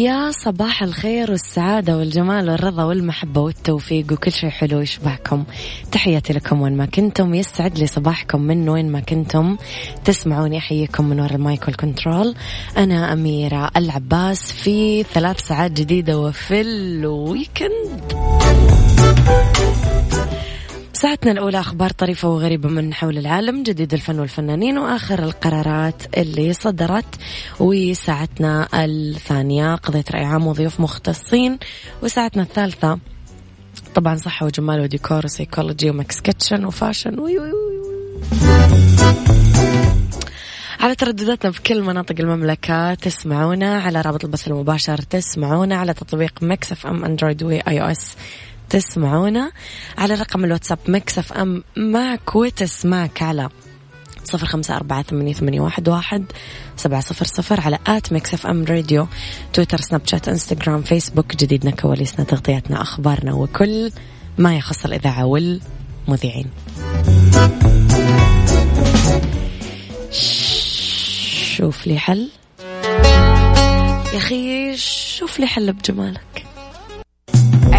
يا صباح الخير والسعادة والجمال والرضا والمحبة والتوفيق وكل شيء حلو يشبهكم تحياتي لكم وين ما كنتم. يسعد لي صباحكم من وين ما كنتم. تسمعوني أحييكم من وراء المايك والكنترول. أنا أميرة العباس في ثلاث ساعات جديدة وفي ال weekend. ساعتنا الأولى أخبار طريفة وغريبة من حول العالم جديد الفن والفنانين وآخر القرارات اللي صدرت وساعتنا الثانية. قضية رأي عام وضيوف مختصين وساعتنا الثالثة طبعا صحة وجمال وديكور و psychology و Mix Kitchen و fashion. وي وي وي. على تردداتنا بكل مناطق المملكة تسمعونا على رابط البث المباشر تسمعونا على تطبيق Mix FM أندرويد و iOS. تسمعونا على رقم الواتساب Mix FM معك وتسمعك على صفر خمسة أربعة ثمانية, ثمانية واحد, واحد سبعة صفر صفر على at Mix FM Radio تويتر سناب شات إنستغرام فيسبوك جديدنا كواليسنا تغطياتنا أخبارنا وكل ما يخص الإذاعة والمذيعين. شوف لي حل. يا أخي شوف لي حل بجمالك.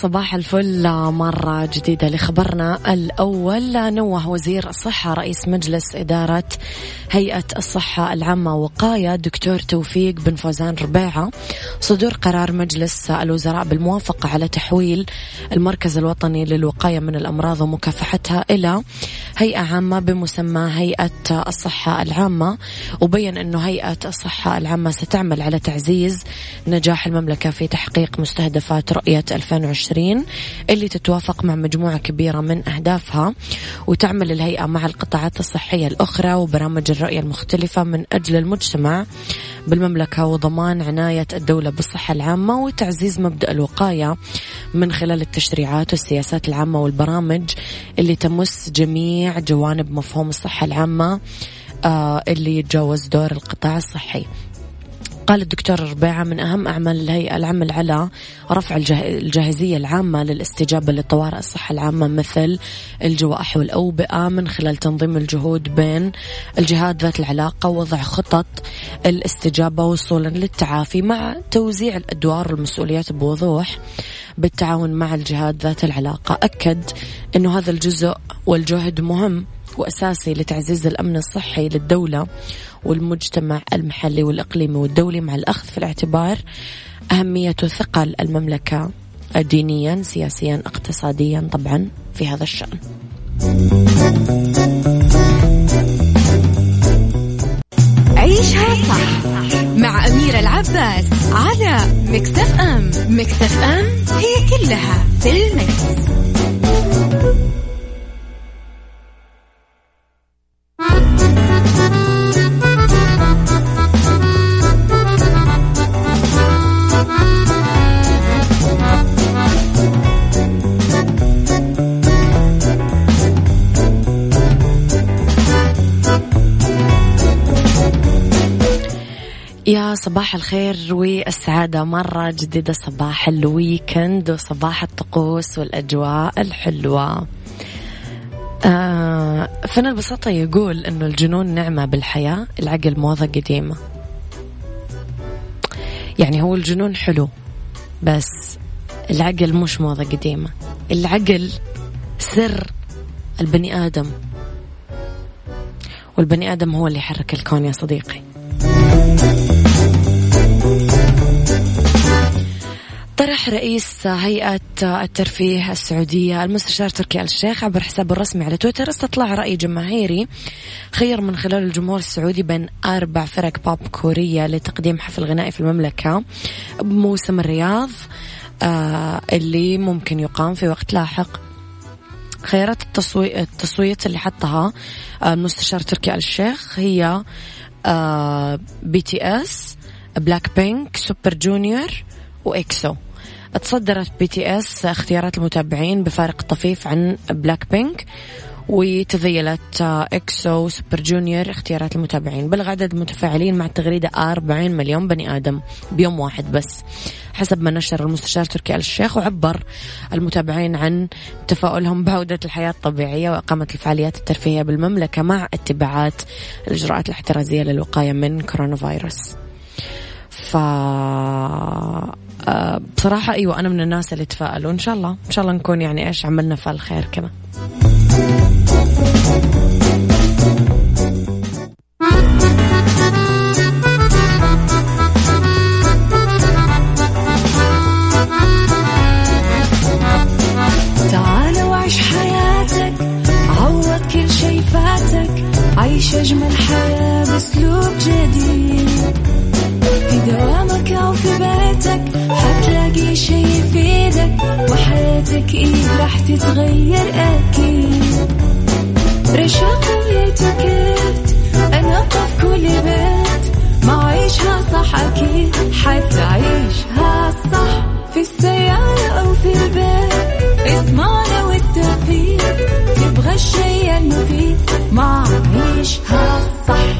صباح الفل. مرة جديدة لخبرنا الأول. نوه وزير الصحة رئيس مجلس إدارة هيئة الصحة العامة وقاية دكتور توفيق بن فوزان ربيعة. صدور قرار مجلس الوزراء بالموافقة على تحويل المركز الوطني للوقاية من الأمراض ومكافحتها إلى هيئة عامة بمسمى هيئة الصحة العامة وبين أنه هيئة الصحة العامة ستعمل على تعزيز نجاح المملكة في تحقيق مستهدفات رؤية 2020 اللي تتوافق مع مجموعة كبيرة من أهدافها وتعمل الهيئة مع القطاعات الصحية الأخرى وبرامج الرؤية المختلفة من أجل المجتمع. بالمملكة وضمان عناية الدولة بالصحة العامة وتعزيز مبدأ الوقاية من خلال التشريعات والسياسات العامة والبرامج اللي تمس جميع جوانب مفهوم الصحة العامة آه اللي يتجاوز دور القطاع الصحي. قال الدكتور الربيعة من أهم أعمال الهيئة العمل على رفع الجاهزية العامة للاستجابة لطوارئ الصحة العامة مثل الجوائح والأوبئة من خلال تنظيم الجهود بين الجهات ذات العلاقة ووضع خطط الاستجابة وصولا للتعافي مع توزيع الأدوار والمسؤوليات بوضوح بالتعاون مع الجهات ذات العلاقة. أكد أنه هذا الجزء والجهد مهم. وأساسي لتعزيز الأمن الصحي للدولة والمجتمع المحلي والإقليمي والدولي مع الأخذ في الاعتبار أهمية وثقل المملكة دينيا سياسيا اقتصاديا طبعا في هذا الشأن عيشها صح مع أميرة العباس على مكتف أم مكتف أم هي كلها في المكس. صباح الخير والسعادة. مرة جديدة صباح الويكند وصباح الطقوس والأجواء الحلوة. آه فن البساطة يقول أنه الجنون نعمة بالحياة العقل موضة قديمة. يعني هو الجنون حلو بس العقل مش موضة قديمة. العقل سر البني آدم والبني آدم هو اللي يحرك الكون يا صديقي. طرح رئيس هيئة الترفيه السعودية المستشار تركي آل الشيخ عبر حسابه الرسمي على تويتر استطلاع رأي جماهيري خير من خلال الجمهور السعودي بين أربع فرق بوب كورية لتقديم حفل غنائي في المملكة بموسم الرياض آه اللي ممكن يقام في وقت لاحق. خيارات التصويت, التصويت اللي حطها آه، المستشار تركي آل الشيخ هي BTS Blackpink Super Junior و EXO تصدرت BTS اختيارات المتابعين بفارق طفيف عن بلاك بينك وتذيلت EXO Super Junior اختيارات المتابعين. بلغ عدد المتفاعلين مع التغريدة 40 مليون بني آدم بيوم واحد بس حسب ما نشر المستشار تركي آل الشيخ وعبر المتابعين عن تفاؤلهم بعودة الحياة الطبيعية وإقامة الفعاليات الترفيهية بالمملكة مع اتباعات الإجراءات الاحترازية للوقاية من كورونا فيروس. ف آه، بصراحة أيوة أنا من الناس اللي تفائلوا. إن شاء الله إن شاء الله نكون يعني إيش عملنا فالخير كذا. إيه راح تتغير أكيد. رشاق ويتوكيت أنا في كل بيت. ما عيشها صح أكيد حتعيشها صح. في السيارة أو في البيت اسمعنا والتوفيق. تبغى الشيء المفيد ما عيشها صح.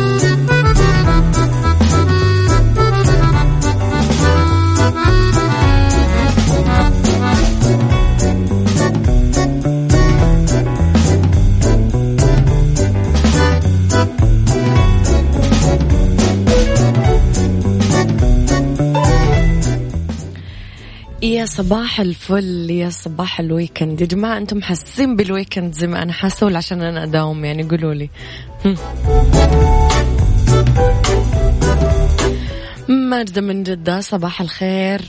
صباح الفل يا صباح ال weekend. يا جماعة أنتم حاسين بال weekend زي ما أنا حاسة ولا عشان أنا أداوم؟ يعني قولوا لي. ماجدة من جدة صباح الخير.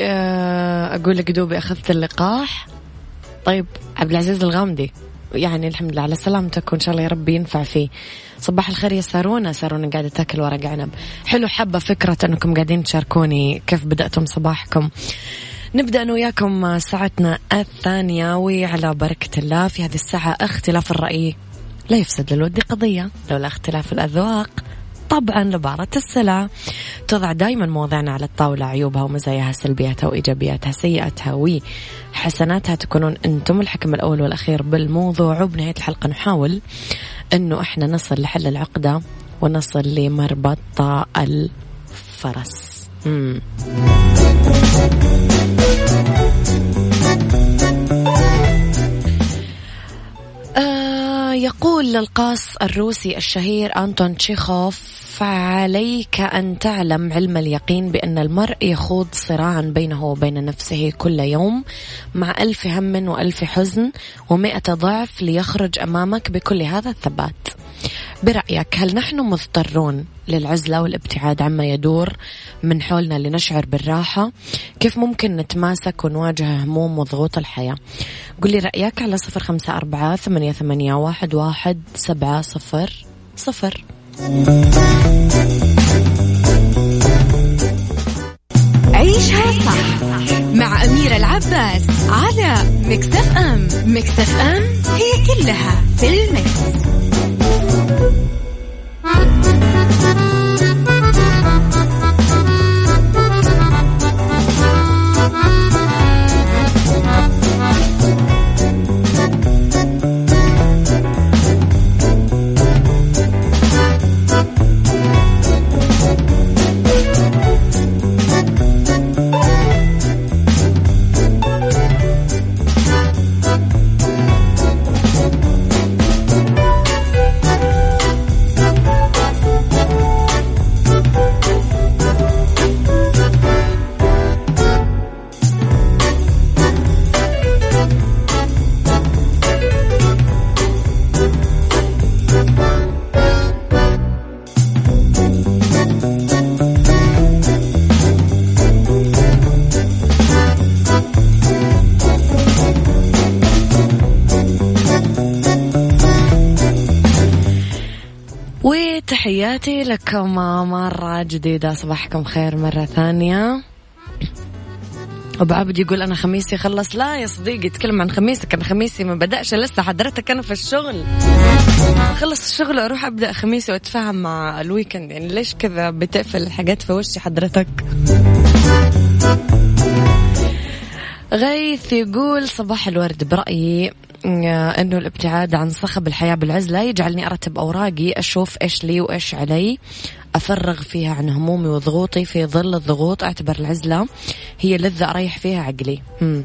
آه، أقول لك دوبي أخذت اللقاح. طيب عبد العزيز الغامدي. يعني الحمد لله على سلامتك وإن شاء الله يا رب ينفع فيه. صباح الخير يا سارونا. سارونا قاعدة تاكل ورق عنب. حلو حابة فكرة أنكم قاعدين تشاركوني كيف بدأتم صباحكم. نبدأ أنا وياكم ساعتنا الثانية وعلى بركة الله في هذه الساعة اختلاف الرأي لا يفسد للود قضية لولا اختلاف الأذواق طبعا لبارة السلع. تضع دائما مواضعنا على الطاولة عيوبها ومزاياها سلبياتها وإيجابياتها سيئاتها وحسناتها. تكونون أنتم الحكم الأول والأخير بالموضوع وبنهاية الحلقة نحاول أنه إحنا نصل لحل العقدة ونصل لمربط الفرس. مم. آه يقول القاص الروسي الشهير أنتون تشيخوف فعليك أن تعلم علم اليقين بأن المرء يخوض صراعا بينه وبين نفسه كل يوم مع ألف هم وألف حزن ومئة ضعف ليخرج أمامك بكل هذا الثبات. برأيك هل نحن مضطرون للعزلة والابتعاد عما يدور من حولنا لنشعر بالراحة؟ كيف ممكن نتماسك ونواجه هموم وضغوط الحياة؟ قل لي رأيك على صفر خمسة أربعة ثمانية, ثمانية واحد, واحد سبعة صفر صفر. عيشها صح مع أميرة العباس على مكتف أم. مكتف أم هي كلها في المكس. تحياتي لكم مرة جديدة. صباحكم خير مرة ثانية. أبو عبد يقول أنا خميسي خلص. لا يا صديقي تكلم عن خميسك. أنا خميسي ما بدأش لسه. حضرتك أنا في الشغل. خلص الشغل أروح أبدأ خميسي وأتفاهم مع الويكند يعني ليش كذا بتقفل الحاجات في وشي حضرتك؟ غيث يقول صباح الورد. برأيي آه، إنه الابتعاد عن صخب الحياة بالعزله يجعلني أرتب أوراقي أشوف إيش لي وإيش علي أفرغ فيها عن همومي وضغوطي في ظل الضغوط أعتبر العزلة هي لذة أريح فيها عقلي. مم.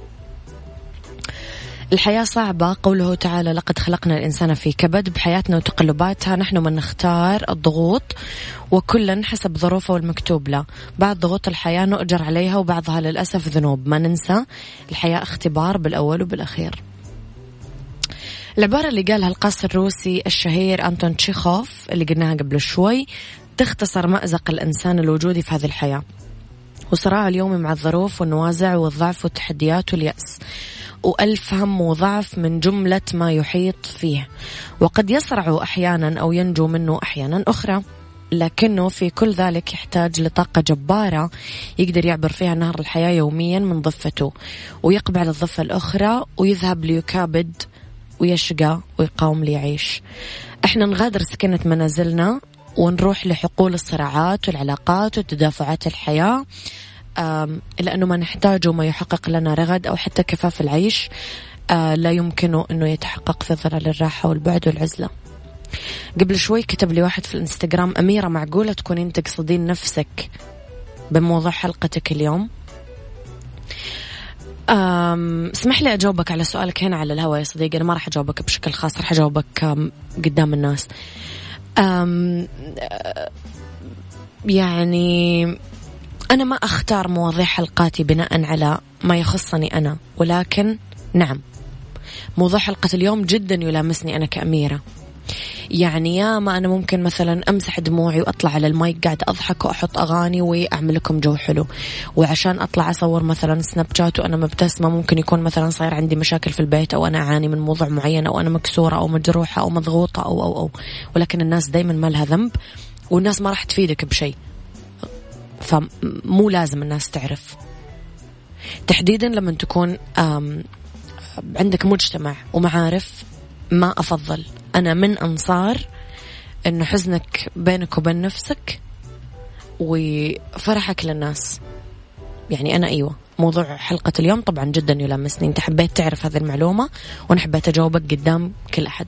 الحياة صعبة قوله تعالى لقد خلقنا الإنسان في كبد بحياتنا وتقلباتها نحن من نختار الضغوط وكلا حسب ظروفه والمكتوب له. بعض ضغوط الحياة نؤجر عليها وبعضها للأسف ذنوب. ما ننسى الحياة اختبار بالأول وبالأخير. العبارة اللي قالها القاص الروسي الشهير أنتون تشيخوف اللي قلناها قبل شوي تختصر مأزق الإنسان الوجودي في هذه الحياة. وصراعه اليومي مع الظروف والنوازع والضعف والتحديات واليأس. وألف هم وضعف من جملة ما يحيط فيه. وقد يصرع أحيانا أو ينجو منه أحيانا أخرى. لكنه في كل ذلك يحتاج لطاقة جبارة يقدر يعبر فيها نهر الحياة يوميا من ضفته. ويقبع للضفة الأخرى ويذهب ليكابد ويشقى ويقاوم ليعيش إحنا نغادر سكنة منازلنا ونروح لحقول الصراعات والعلاقات وتدافعات الحياة لأنه ما نحتاجه ما يحقق لنا رغد أو حتى كفاف العيش آه، لا يمكنه أنه يتحقق في ظلال الراحة والبعد والعزلة. قبل شوي كتب لي واحد في الإنستغرام أميرة معقولة تكونين تقصدين نفسك بموضوع حلقتك اليوم؟ اسمح لي أجاوبك على سؤالك هنا على الهواء يا صديقي. أنا ما راح أجاوبك بشكل خاص راح أجاوبك قدام الناس. أم يعني أنا ما أختار مواضيع حلقاتي بناء على ما يخصني أنا ولكن نعم موضوع حلقة اليوم جدا يلامسني أنا كأميرة. يعني يا ما أنا ممكن مثلا أمسح دموعي وأطلع على المايك قاعد أضحك وأحط أغاني وأعمل لكم جو حلو. وعشان أطلع أصور مثلا سناب شات وأنا مبتسمة ممكن يكون مثلا صاير عندي مشاكل في البيت أو أنا أعاني من موضوع معين أو أنا مكسورة أو مجروحة أو مضغوطة أو أو أو. ولكن الناس دايما ما لها ذنب والناس ما راح تفيدك بشيء. فمو لازم الناس تعرف. تحديدا لما تكون عندك مجتمع ومعارف ما أفضل. أنا من أنصار أنه حزنك بينك وبين نفسك وفرحك للناس. يعني أنا أيوة موضوع حلقة اليوم طبعا جدا يلامسني. أنت حبيت تعرف هذه المعلومة وأنا حبيت أجاوبك قدام كل أحد.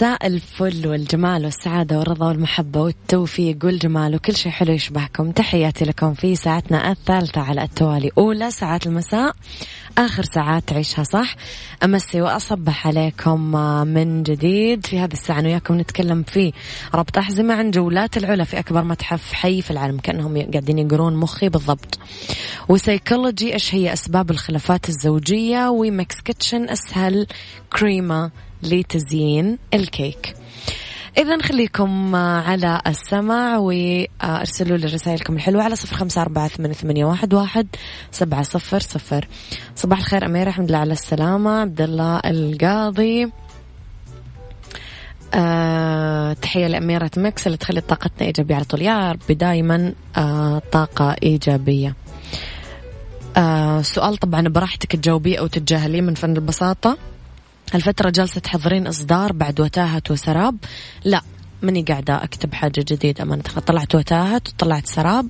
مساء الفل والجمال والسعادة والرضا والمحبة والتوفيق والجمال وكل شيء حلو يشبهكم. تحياتي لكم في ساعتنا الثالثة على التوالي أولى ساعات المساء. آخر ساعات تعيشها صح. أمسي وأصبح عليكم من جديد. في هذه الساعة وياكم نتكلم في ربط أحزمة عن جولات العلا في أكبر متحف حي في العالم كأنهم قاعدين يقرون مخي بالضبط. وسيكولوجي إيش هي أسباب الخلافات الزوجية؟ و Mix Kitchen أسهل كريمة. لتزيين الكيك. إذا خليكم على السمع وأرسلوا لي رسائلكم الحلوة على صفر خمسة أربعة ثمانية واحد واحد سبعة صفر صفر. صباح الخير أميرة الحمد لله على السلامة. عبد الله القاضي. آه تحية لأميرة مكس اللي تخلي طاقتنا إيجابية على طول. يا ربي دايما آه طاقة إيجابية. آه سؤال طبعا براحتك تجاوبيه أو تتجاهليه من فن البساطة. الفترة جالسة تحضرين إصدار بعد وتاهة وسراب. لا ماني قاعدة أكتب حاجة جديدة. ما طلعت وتاهت وطلعت سراب.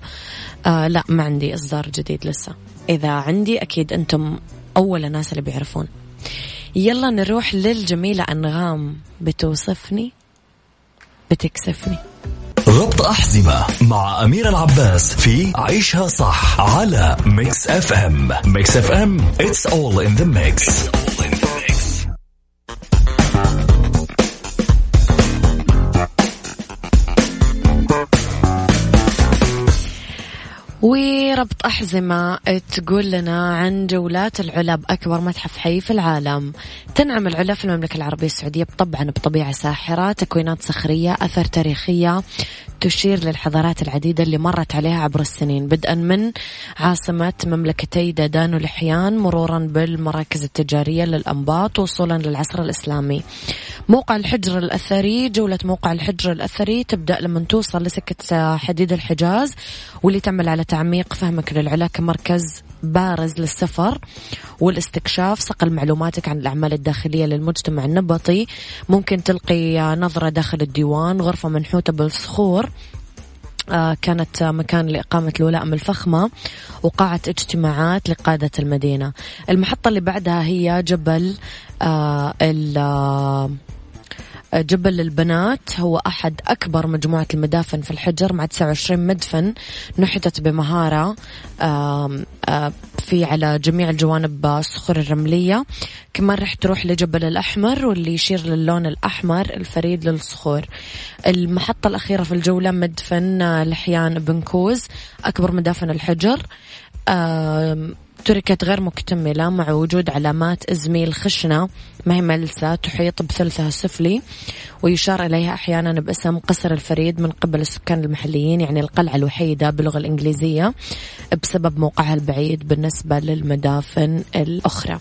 آه لا ما عندي إصدار جديد لسه. إذا عندي أكيد أنتم أول الناس اللي بيعرفون. يلا نروح للجميلة أنغام. بتوصفني؟ بتكسفني. ربط أحزمة مع أميرة العباس في عيشها صح على Mix FM Mix FM it's all in the mix, It's all in the وربط أحزمة تقول لنا عن جولات العلا بأكبر متحف حي في العالم. تنعم العلا في المملكة العربية السعودية طبعا بطبيعة ساحرة تكوينات صخرية أثر تاريخية. تشير للحضارات العديدة اللي مرت عليها عبر السنين. بدءا من عاصمة مملكتي دادان ولحيان مرورا بالمراكز التجارية للأنباط وصولا للعصر الإسلامي. موقع الحجر الأثري جولة موقع الحجر الأثري تبدأ لما توصل لسكة حديد الحجاز واللي تعمل على تعميق فهمك للعلا كمركز بارز للسفر والاستكشاف صقل معلوماتك عن الأعمال الداخلية للمجتمع النبطي. ممكن تلقي نظرة داخل الديوان غرفة منحوتة بالصخور. آه، كانت مكان لإقامة الولائم الفخمة وقاعة اجتماعات لقادة المدينة. المحطة اللي بعدها هي جبل آه، جبل البنات هو أحد أكبر مجموعة المدافن في الحجر مع 29 مدفن نحتت بمهارة في على جميع الجوانب الصخور الرملية. كمان رح تروح لجبل الأحمر واللي يشير للون الأحمر الفريد للصخور. المحطة الأخيرة في الجولة مدفن لحيان بنكوز أكبر مدافن الحجر. تركت غير مكتملة مع وجود علامات إزميل خشنة. ما هي ملسة تحيط بثلثها السفلي ويشار إليها أحيانا باسم قصر الفريد من قبل السكان المحليين يعني القلعة الوحيدة باللغة الإنجليزية بسبب موقعها البعيد بالنسبة للمدافن الأخرى.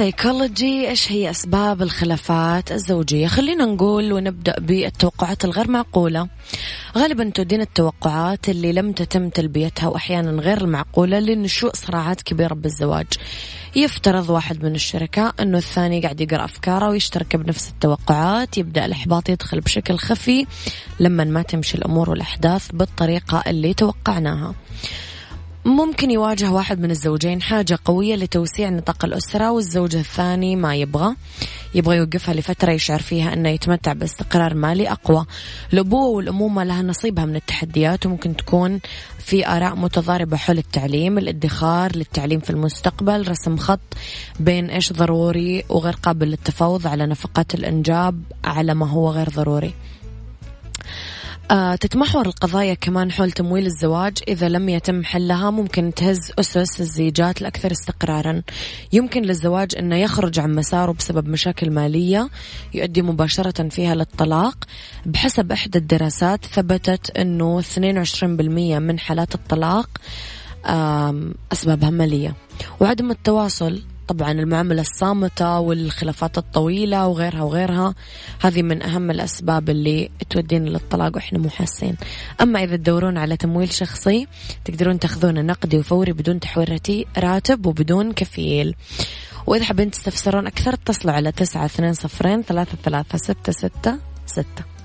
سيكولوجي إيش هي أسباب الخلافات الزوجية؟ خلينا نقول ونبدأ بالتوقعات الغير معقولة. غالبا تدين التوقعات اللي لم تتم تلبيتها واحيانا غير المعقوله لنشوء صراعات كبيرة بالزواج. يفترض واحد من الشركاء أنه الثاني قاعد يقرأ أفكاره ويشترك بنفس التوقعات يبدأ الإحباط يدخل بشكل خفي لما ما تمشي الأمور والأحداث بالطريقة اللي توقعناها. ممكن يواجه واحد من الزوجين حاجة قوية لتوسيع نطاق الأسرة والزوج الثاني ما يبغى. يبغى يوقفها لفترة يشعر فيها أنه يتمتع باستقرار مالي أقوى. الأبوة والأمومة لها نصيبها من التحديات وممكن تكون في آراء متضاربة حول التعليم الادخار للتعليم في المستقبل رسم خط بين إيش ضروري وغير قابل للتفاوض على نفقات الإنجاب على ما هو غير ضروري. تتمحور القضايا كمان حول تمويل الزواج. إذا لم يتم حلها ممكن تهز أسس الزيجات الأكثر استقرارا. يمكن للزواج أنه يخرج عن مساره بسبب مشاكل مالية يؤدي مباشرة فيها للطلاق. بحسب إحدى الدراسات ثبتت أنه 22% من حالات الطلاق أسبابها مالية. وعدم التواصل طبعا المعاملة الصامتة والخلافات الطويلة وغيرها وغيرها. هذه من أهم الأسباب اللي تودينا للطلاق وإحنا مو حاسين. أما إذا تدورون على تمويل شخصي تقدرون تأخذونه نقدي وفوري بدون تحويل راتب وبدون كفيل. وإذا حابين تستفسرون أكثر اتصلوا على تسعة اثنين صفرين ثلاثة ثلاثة ستة ستة ستة.